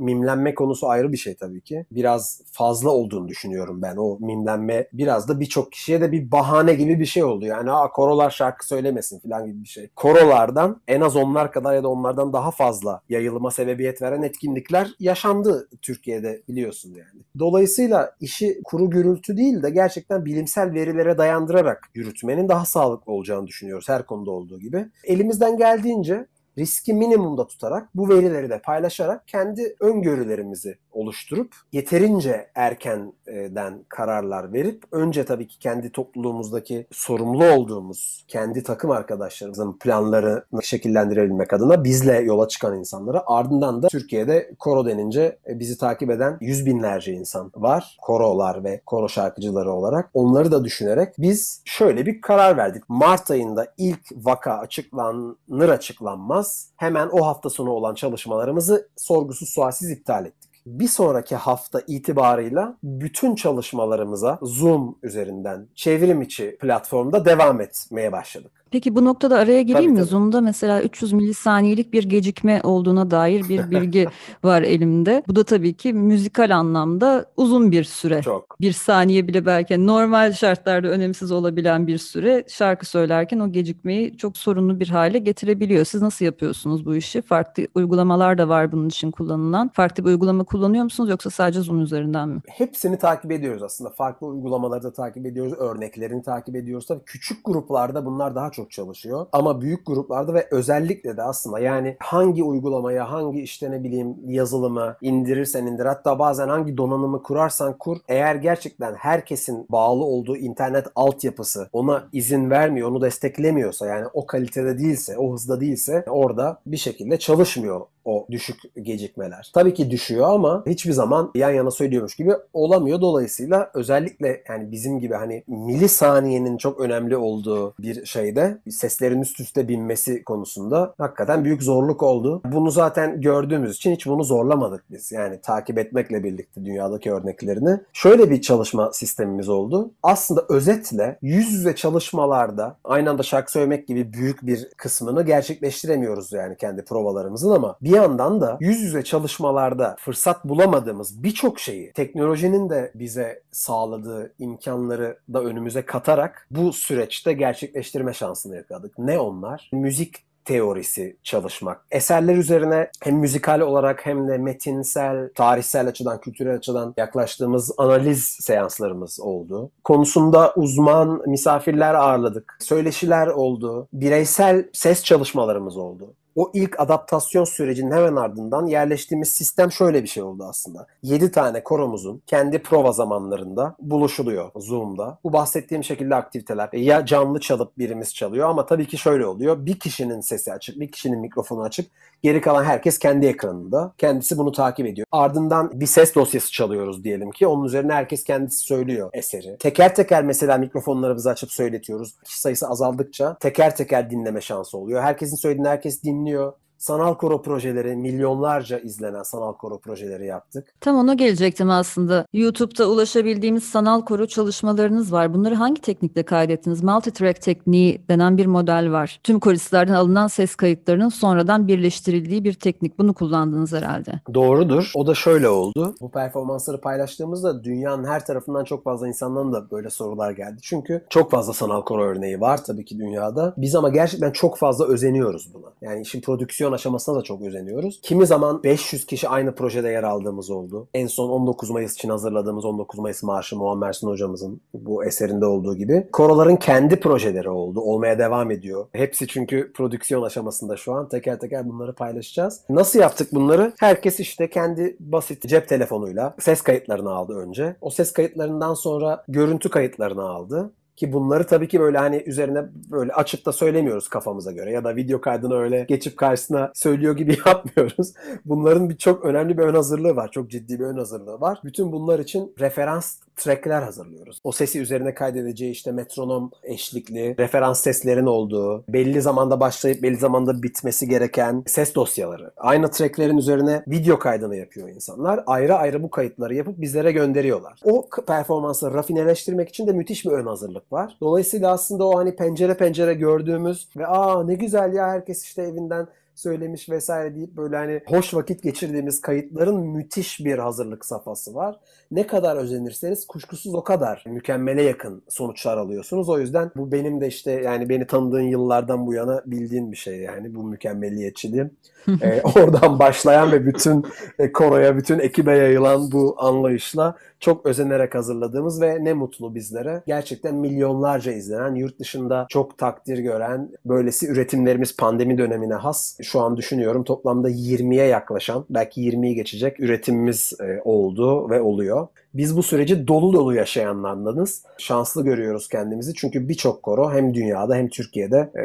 mimlenme konusu ayrı bir şey tabii ki. Biraz fazla olduğunu düşünüyorum ben. O mimlenme biraz da birçok kişiye de bir bahane gibi bir şey oldu. Yani aa korolar şarkı söylemesin falan gibi bir şey. Korolardan en az onlar kadar ya da onlardan daha fazla yayılıma sebebiyet veren etkinlikler yaşandı Türkiye'de biliyorsun yani. Dolayısıyla işi kuru gürültü değil de gerçekten bilimsel verilere dayandırarak yürütmenin daha sağlıklı olacağını düşünüyoruz her konuda olduğu gibi. Elimizden geldiğince riski minimumda tutarak bu verileri de paylaşarak kendi öngörülerimizi oluşturup yeterince erkenden kararlar verip önce tabii ki kendi topluluğumuzdaki sorumlu olduğumuz kendi takım arkadaşlarımızın planlarını şekillendirebilmek adına bizle yola çıkan insanlara ardından da Türkiye'de koro denince bizi takip eden yüz binlerce insan var. Korolar ve koro şarkıcıları olarak. Onları da düşünerek biz şöyle bir karar verdik. Mart ayında ilk vaka açıklanır açıklanmaz hemen o hafta sonu olan çalışmalarımızı sorgusuz sualsiz iptal ettik bir sonraki hafta itibarıyla bütün çalışmalarımıza Zoom üzerinden çevrim içi platformda devam etmeye başladık. Peki bu noktada araya gireyim Tabii, mi? tabii. Zoom'da mesela 300 milisaniyelik bir gecikme olduğuna dair bir bilgi var elimde. Bu da tabii ki müzikal anlamda uzun bir süre. Çok. Bir saniye bile belki normal şartlarda önemsiz olabilen bir süre şarkı söylerken o gecikmeyi çok sorunlu bir hale getirebiliyor. Siz nasıl yapıyorsunuz bu işi? Farklı uygulamalar da var bunun için kullanılan. Farklı bir uygulama kullanıyor musunuz yoksa sadece Zoom üzerinden mi? Hepsini takip ediyoruz aslında. Farklı uygulamaları da takip ediyoruz. Örneklerini takip ediyoruz. Tabii küçük gruplarda bunlar daha çok çok çalışıyor. Ama büyük gruplarda ve özellikle de aslında yani hangi uygulamaya, hangi işte ne bileyim yazılımı indirirsen indir hatta bazen hangi donanımı kurarsan kur eğer gerçekten herkesin bağlı olduğu internet altyapısı ona izin vermiyor, onu desteklemiyorsa yani o kalitede değilse, o hızda değilse orada bir şekilde çalışmıyor o düşük gecikmeler. Tabii ki düşüyor ama hiçbir zaman yan yana söylüyormuş gibi olamıyor. Dolayısıyla özellikle yani bizim gibi hani milisaniyenin çok önemli olduğu bir şeyde seslerin üst üste binmesi konusunda hakikaten büyük zorluk oldu. Bunu zaten gördüğümüz için hiç bunu zorlamadık biz. Yani takip etmekle birlikte dünyadaki örneklerini. Şöyle bir çalışma sistemimiz oldu. Aslında özetle yüz yüze çalışmalarda aynı anda şarkı söylemek gibi büyük bir kısmını gerçekleştiremiyoruz yani kendi provalarımızın ama bir yandan da yüz yüze çalışmalarda fırsat bulamadığımız birçok şeyi teknolojinin de bize sağladığı imkanları da önümüze katarak bu süreçte gerçekleştirme şansını yakaladık. Ne onlar? Müzik teorisi çalışmak. Eserler üzerine hem müzikal olarak hem de metinsel, tarihsel açıdan, kültürel açıdan yaklaştığımız analiz seanslarımız oldu. Konusunda uzman misafirler ağırladık. Söyleşiler oldu. Bireysel ses çalışmalarımız oldu o ilk adaptasyon sürecinin hemen ardından yerleştiğimiz sistem şöyle bir şey oldu aslında. 7 tane koromuzun kendi prova zamanlarında buluşuluyor Zoom'da. Bu bahsettiğim şekilde aktiviteler ya canlı çalıp birimiz çalıyor ama tabii ki şöyle oluyor. Bir kişinin sesi açık, bir kişinin mikrofonu açık. Geri kalan herkes kendi ekranında. Kendisi bunu takip ediyor. Ardından bir ses dosyası çalıyoruz diyelim ki. Onun üzerine herkes kendisi söylüyor eseri. Teker teker mesela mikrofonlarımızı açıp söyletiyoruz. Kişi sayısı azaldıkça teker teker dinleme şansı oluyor. Herkesin söylediğini herkes dinliyor Your. Sanal koro projeleri, milyonlarca izlenen sanal koro projeleri yaptık. Tam ona gelecektim aslında. YouTube'da ulaşabildiğimiz sanal koro çalışmalarınız var. Bunları hangi teknikle kaydettiniz? Multitrack tekniği denen bir model var. Tüm koristlerden alınan ses kayıtlarının sonradan birleştirildiği bir teknik. Bunu kullandınız herhalde. Doğrudur. O da şöyle oldu. Bu performansları paylaştığımızda dünyanın her tarafından çok fazla insandan da böyle sorular geldi. Çünkü çok fazla sanal koro örneği var tabii ki dünyada. Biz ama gerçekten çok fazla özeniyoruz buna. Yani işin prodüksiyon aşamasına da çok özeniyoruz. Kimi zaman 500 kişi aynı projede yer aldığımız oldu. En son 19 Mayıs için hazırladığımız 19 Mayıs Marşı Muammer Mersin hocamızın bu eserinde olduğu gibi. Koroların kendi projeleri oldu. Olmaya devam ediyor. Hepsi çünkü prodüksiyon aşamasında şu an. Teker teker bunları paylaşacağız. Nasıl yaptık bunları? Herkes işte kendi basit cep telefonuyla ses kayıtlarını aldı önce. O ses kayıtlarından sonra görüntü kayıtlarını aldı. Ki bunları tabii ki böyle hani üzerine böyle açıp da söylemiyoruz kafamıza göre ya da video kaydını öyle geçip karşısına söylüyor gibi yapmıyoruz. Bunların bir çok önemli bir ön hazırlığı var. Çok ciddi bir ön hazırlığı var. Bütün bunlar için referans trackler hazırlıyoruz. O sesi üzerine kaydedeceği işte metronom eşlikli, referans seslerin olduğu, belli zamanda başlayıp belli zamanda bitmesi gereken ses dosyaları. Aynı tracklerin üzerine video kaydını yapıyor insanlar. Ayrı ayrı bu kayıtları yapıp bizlere gönderiyorlar. O performansı rafineleştirmek için de müthiş bir ön hazırlık var. Dolayısıyla aslında o hani pencere pencere gördüğümüz ve aa ne güzel ya herkes işte evinden söylemiş vesaire deyip böyle hani hoş vakit geçirdiğimiz kayıtların müthiş bir hazırlık safhası var. Ne kadar özenirseniz kuşkusuz o kadar mükemmele yakın sonuçlar alıyorsunuz. O yüzden bu benim de işte yani beni tanıdığın yıllardan bu yana bildiğin bir şey yani bu mükemmeliyetçiliğim. ee, oradan başlayan ve bütün e, koroya, bütün ekibe yayılan bu anlayışla çok özenerek hazırladığımız ve ne mutlu bizlere. Gerçekten milyonlarca izlenen, yurt dışında çok takdir gören, böylesi üretimlerimiz pandemi dönemine has. Şu an düşünüyorum toplamda 20'ye yaklaşan, belki 20'yi geçecek üretimimiz e, oldu ve oluyor. Biz bu süreci dolu dolu yaşayanlardanız. Şanslı görüyoruz kendimizi çünkü birçok koro hem dünyada hem Türkiye'de e,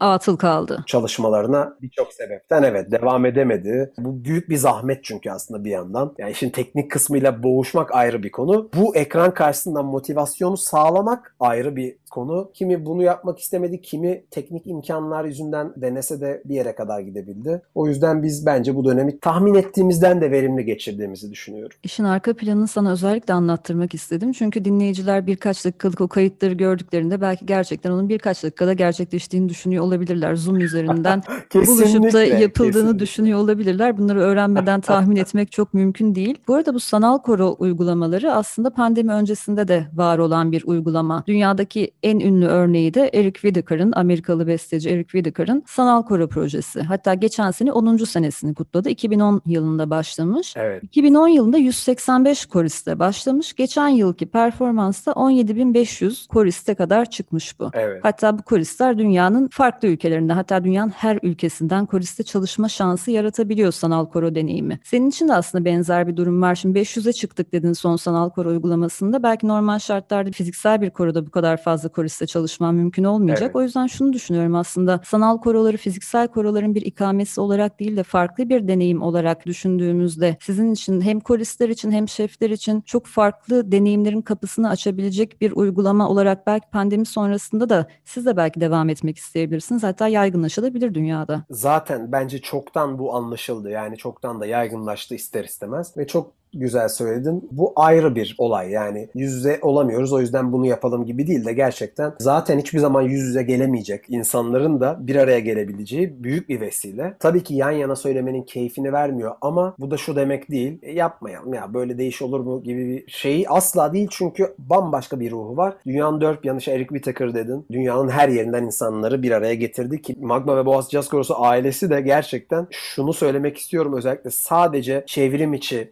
atıl kaldı. Çalışmalarına birçok sebepten evet devam edemedi. Bu büyük bir zahmet çünkü aslında bir yandan. Yani işin teknik kısmıyla boğuşmak ayrı bir konu. Bu ekran karşısında motivasyonu sağlamak ayrı bir konu. Kimi bunu yapmak istemedi, kimi teknik imkanlar yüzünden denese de bir yere kadar gidebildi. O yüzden biz bence bu dönemi tahmin ettiğimizden de verimli geçirdiğimizi düşünüyorum. İşin arka planını sana özellikle anlattırmak istedim. Çünkü dinleyiciler birkaç dakikalık o kayıtları gördüklerinde belki gerçekten onun birkaç dakikada gerçekleştiğini düşünüyor olabilirler. Zoom üzerinden buluşup da yapıldığını kesinlikle. düşünüyor olabilirler. Bunları öğrenmeden tahmin etmek çok mümkün değil. Bu arada bu sanal koro uygulamaları aslında pandemi öncesinde de var olan bir uygulama. Dünyadaki en ünlü örneği de Eric Whittaker'ın, Amerikalı besteci Eric Whittaker'ın Sanal Koro projesi. Hatta geçen sene 10. senesini kutladı. 2010 yılında başlamış. Evet. 2010 yılında 185 koristle başlamış. Geçen yılki performansta 17.500 koriste kadar çıkmış bu. Evet. Hatta bu koristler dünyanın farklı ülkelerinde hatta dünyanın her ülkesinden koriste çalışma şansı yaratabiliyor sanal koro deneyimi. Senin için de aslında benzer bir durum var. Şimdi 500'e çıktık dedin son sanal koro uygulamasında. Belki normal şartlarda fiziksel bir koroda bu kadar fazla koriste çalışman mümkün olmayacak. Evet. O yüzden şunu düşünüyorum aslında sanal koroları fiziksel koroların bir ikamesi olarak değil de farklı bir deneyim olarak düşündüğümüzde sizin için hem koristler için hem şefler için çok farklı deneyimlerin kapısını açabilecek bir uygulama olarak belki pandemi sonrasında da siz de belki devam etmek isteyebilirsiniz. Hatta yaygınlaşabilir dünyada. Zaten bence çoktan bu anlaşıldı. Yani çoktan da yaygınlaştı ister istemez. Ve çok güzel söyledin. Bu ayrı bir olay yani yüz yüze olamıyoruz o yüzden bunu yapalım gibi değil de gerçekten zaten hiçbir zaman yüz yüze gelemeyecek insanların da bir araya gelebileceği büyük bir vesile. Tabii ki yan yana söylemenin keyfini vermiyor ama bu da şu demek değil. E, yapmayalım ya böyle değiş olur mu gibi bir şey asla değil çünkü bambaşka bir ruhu var. Dünyanın dört yanı Eric Whittaker dedin. Dünyanın her yerinden insanları bir araya getirdi ki Magma ve Boğaziçi Jazz Korosu ailesi de gerçekten şunu söylemek istiyorum özellikle sadece çevrim içi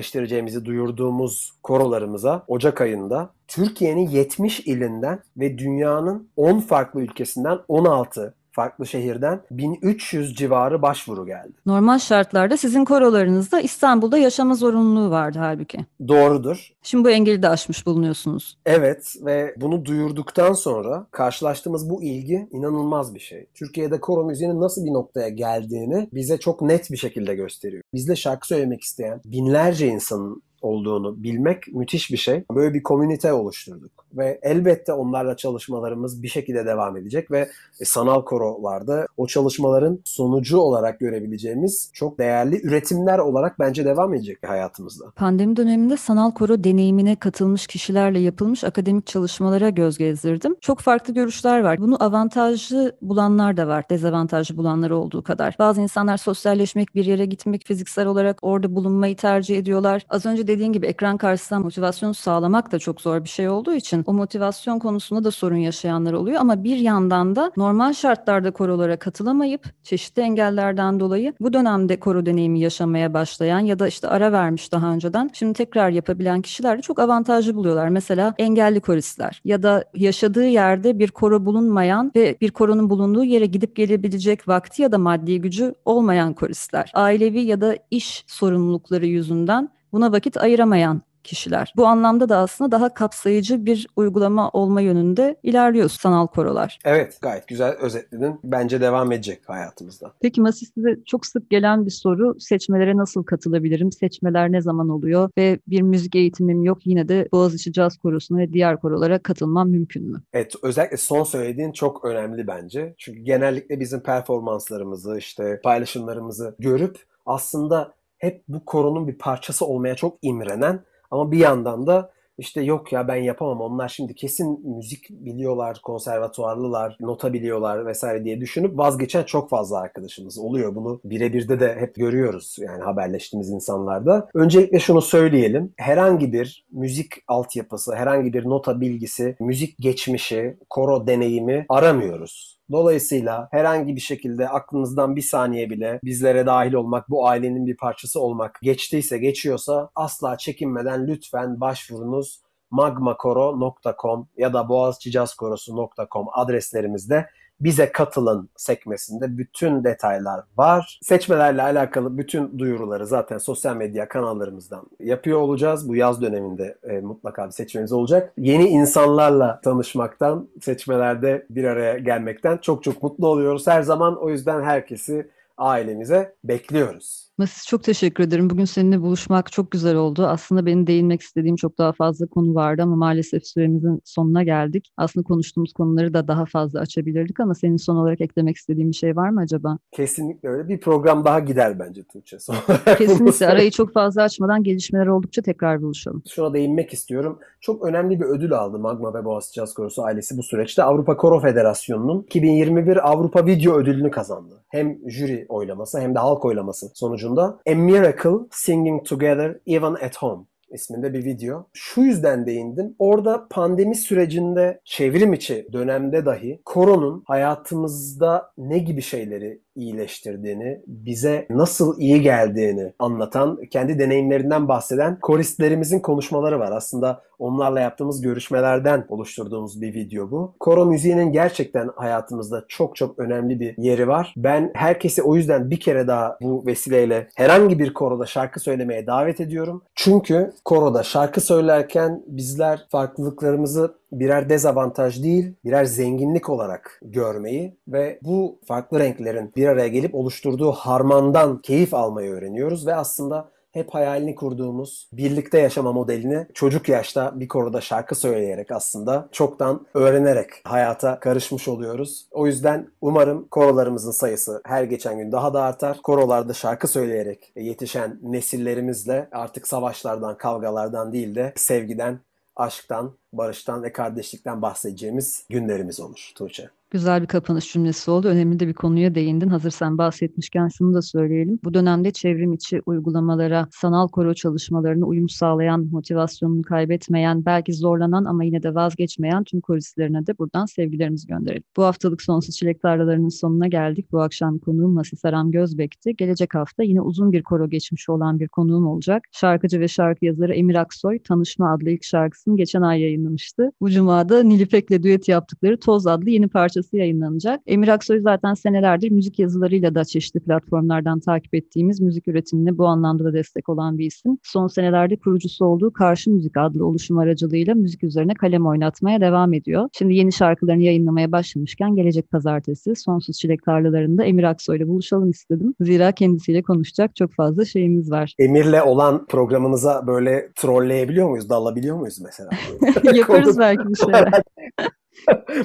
gerçekleştireceğimizi duyurduğumuz korolarımıza Ocak ayında Türkiye'nin 70 ilinden ve dünyanın 10 farklı ülkesinden 16 farklı şehirden 1300 civarı başvuru geldi. Normal şartlarda sizin korolarınızda İstanbul'da yaşama zorunluluğu vardı halbuki. Doğrudur. Şimdi bu engeli de aşmış bulunuyorsunuz. Evet ve bunu duyurduktan sonra karşılaştığımız bu ilgi inanılmaz bir şey. Türkiye'de koro müziğinin nasıl bir noktaya geldiğini bize çok net bir şekilde gösteriyor. Bizle şarkı söylemek isteyen binlerce insanın olduğunu bilmek müthiş bir şey. Böyle bir komünite oluşturduk ve elbette onlarla çalışmalarımız bir şekilde devam edecek ve e, sanal korolarda o çalışmaların sonucu olarak görebileceğimiz çok değerli üretimler olarak bence devam edecek hayatımızda. Pandemi döneminde sanal koro deneyimine katılmış kişilerle yapılmış akademik çalışmalara göz gezdirdim. Çok farklı görüşler var. Bunu avantajlı bulanlar da var, dezavantajlı bulanlar olduğu kadar. Bazı insanlar sosyalleşmek, bir yere gitmek, fiziksel olarak orada bulunmayı tercih ediyorlar. Az önce dediğin gibi ekran karşısında motivasyon sağlamak da çok zor bir şey olduğu için o motivasyon konusunda da sorun yaşayanlar oluyor ama bir yandan da normal şartlarda korolara katılamayıp çeşitli engellerden dolayı bu dönemde koro deneyimi yaşamaya başlayan ya da işte ara vermiş daha önceden şimdi tekrar yapabilen kişiler de çok avantajlı buluyorlar. Mesela engelli koristler ya da yaşadığı yerde bir koro bulunmayan ve bir koronun bulunduğu yere gidip gelebilecek vakti ya da maddi gücü olmayan koristler. Ailevi ya da iş sorumlulukları yüzünden buna vakit ayıramayan kişiler. Bu anlamda da aslında daha kapsayıcı bir uygulama olma yönünde ilerliyor sanal korolar. Evet gayet güzel özetledin. Bence devam edecek hayatımızda. Peki Masis size çok sık gelen bir soru seçmelere nasıl katılabilirim? Seçmeler ne zaman oluyor? Ve bir müzik eğitimim yok yine de Boğaziçi Caz Korosu'na ve diğer korolara katılmam mümkün mü? Evet özellikle son söylediğin çok önemli bence. Çünkü genellikle bizim performanslarımızı işte paylaşımlarımızı görüp aslında hep bu koronun bir parçası olmaya çok imrenen ama bir yandan da işte yok ya ben yapamam onlar şimdi kesin müzik biliyorlar, konservatuarlılar, nota biliyorlar vesaire diye düşünüp vazgeçen çok fazla arkadaşımız oluyor. Bunu birebirde de hep görüyoruz yani haberleştiğimiz insanlarda. Öncelikle şunu söyleyelim. Herhangi bir müzik altyapısı, herhangi bir nota bilgisi, müzik geçmişi, koro deneyimi aramıyoruz. Dolayısıyla herhangi bir şekilde aklınızdan bir saniye bile bizlere dahil olmak, bu ailenin bir parçası olmak geçtiyse, geçiyorsa asla çekinmeden lütfen başvurunuz magmakoro.com ya da boğaziçicazkorosu.com adreslerimizde bize katılın sekmesinde bütün detaylar var. Seçmelerle alakalı bütün duyuruları zaten sosyal medya kanallarımızdan yapıyor olacağız. Bu yaz döneminde e, mutlaka bir seçmemiz olacak. Yeni insanlarla tanışmaktan, seçmelerde bir araya gelmekten çok çok mutlu oluyoruz her zaman. O yüzden herkesi ailemize bekliyoruz. Masis çok teşekkür ederim. Bugün seninle buluşmak çok güzel oldu. Aslında benim değinmek istediğim çok daha fazla konu vardı ama maalesef süremizin sonuna geldik. Aslında konuştuğumuz konuları da daha fazla açabilirdik ama senin son olarak eklemek istediğin bir şey var mı acaba? Kesinlikle öyle. Bir program daha gider bence Tuğçe. Son Kesinlikle arayı çok fazla açmadan gelişmeler oldukça tekrar buluşalım. şuna değinmek istiyorum. Çok önemli bir ödül aldı Magma ve Boğaziçi Jazz Korosu ailesi bu süreçte. Avrupa Koro Federasyonu'nun 2021 Avrupa Video Ödülünü kazandı. Hem jüri oylaması hem de halk oylaması sonucunda A Miracle Singing Together Even at Home isminde bir video. Şu yüzden değindim. Orada pandemi sürecinde çevrim içi dönemde dahi koronun hayatımızda ne gibi şeyleri iyileştirdiğini, bize nasıl iyi geldiğini anlatan, kendi deneyimlerinden bahseden koristlerimizin konuşmaları var. Aslında onlarla yaptığımız görüşmelerden oluşturduğumuz bir video bu. Koro müziğinin gerçekten hayatımızda çok çok önemli bir yeri var. Ben herkesi o yüzden bir kere daha bu vesileyle herhangi bir koroda şarkı söylemeye davet ediyorum. Çünkü koroda şarkı söylerken bizler farklılıklarımızı birer dezavantaj değil, birer zenginlik olarak görmeyi ve bu farklı renklerin bir araya gelip oluşturduğu harmandan keyif almayı öğreniyoruz ve aslında hep hayalini kurduğumuz birlikte yaşama modelini çocuk yaşta bir koroda şarkı söyleyerek aslında çoktan öğrenerek hayata karışmış oluyoruz. O yüzden umarım korolarımızın sayısı her geçen gün daha da artar. Korolarda şarkı söyleyerek yetişen nesillerimizle artık savaşlardan, kavgalardan değil de sevgiden, aşktan, barıştan ve kardeşlikten bahsedeceğimiz günlerimiz olur Tuğçe. Güzel bir kapanış cümlesi oldu. Önemli de bir konuya değindin. Hazır sen bahsetmişken şunu da söyleyelim. Bu dönemde çevrim içi uygulamalara, sanal koro çalışmalarına uyum sağlayan, motivasyonunu kaybetmeyen, belki zorlanan ama yine de vazgeçmeyen tüm koristlerine de buradan sevgilerimizi gönderelim. Bu haftalık Sonsuz Çilek Tarlalarının sonuna geldik. Bu akşam konuğum Masis Aram Gözbek'ti. Gelecek hafta yine uzun bir koro geçmişi olan bir konuğum olacak. Şarkıcı ve şarkı yazarı Emir Aksoy, Tanışma adlı ilk şarkısını geçen ay yayınlamıştı. Bu cumada Nilüpek'le düet yaptıkları Toz adlı yeni parça parçası yayınlanacak. Emir Aksoy zaten senelerdir müzik yazılarıyla da çeşitli platformlardan takip ettiğimiz müzik üretimine bu anlamda da destek olan bir isim. Son senelerde kurucusu olduğu Karşı Müzik adlı oluşum aracılığıyla müzik üzerine kalem oynatmaya devam ediyor. Şimdi yeni şarkılarını yayınlamaya başlamışken gelecek pazartesi Sonsuz Çilek Tarlalarında Emir Aksoy ile buluşalım istedim. Zira kendisiyle konuşacak çok fazla şeyimiz var. Emir'le olan programınıza böyle trolleyebiliyor muyuz? Dalabiliyor muyuz mesela? Yaparız belki bir şeyler.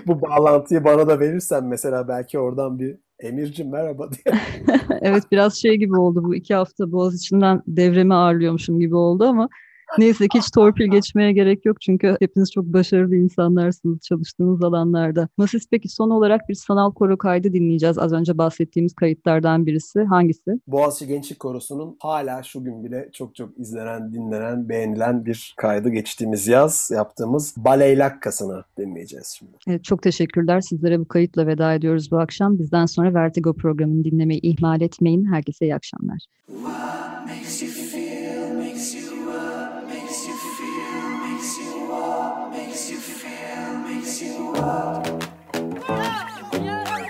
bu bağlantıyı bana da verirsen mesela belki oradan bir Emir'cim merhaba diye. evet biraz şey gibi oldu bu iki hafta Boğaz içinden devremi ağırlıyormuşum gibi oldu ama Neyse ki hiç torpil geçmeye gerek yok çünkü hepiniz çok başarılı insanlarsınız çalıştığınız alanlarda. Masis peki son olarak bir sanal koro kaydı dinleyeceğiz. Az önce bahsettiğimiz kayıtlardan birisi. Hangisi? Boğaziçi Gençlik Korosu'nun hala şu gün bile çok çok izlenen, dinlenen, beğenilen bir kaydı geçtiğimiz yaz yaptığımız Baleylakkası'nı dinleyeceğiz şimdi. Evet, çok teşekkürler. Sizlere bu kayıtla veda ediyoruz bu akşam. Bizden sonra Vertigo programını dinlemeyi ihmal etmeyin. Herkese iyi akşamlar. What makes you feel,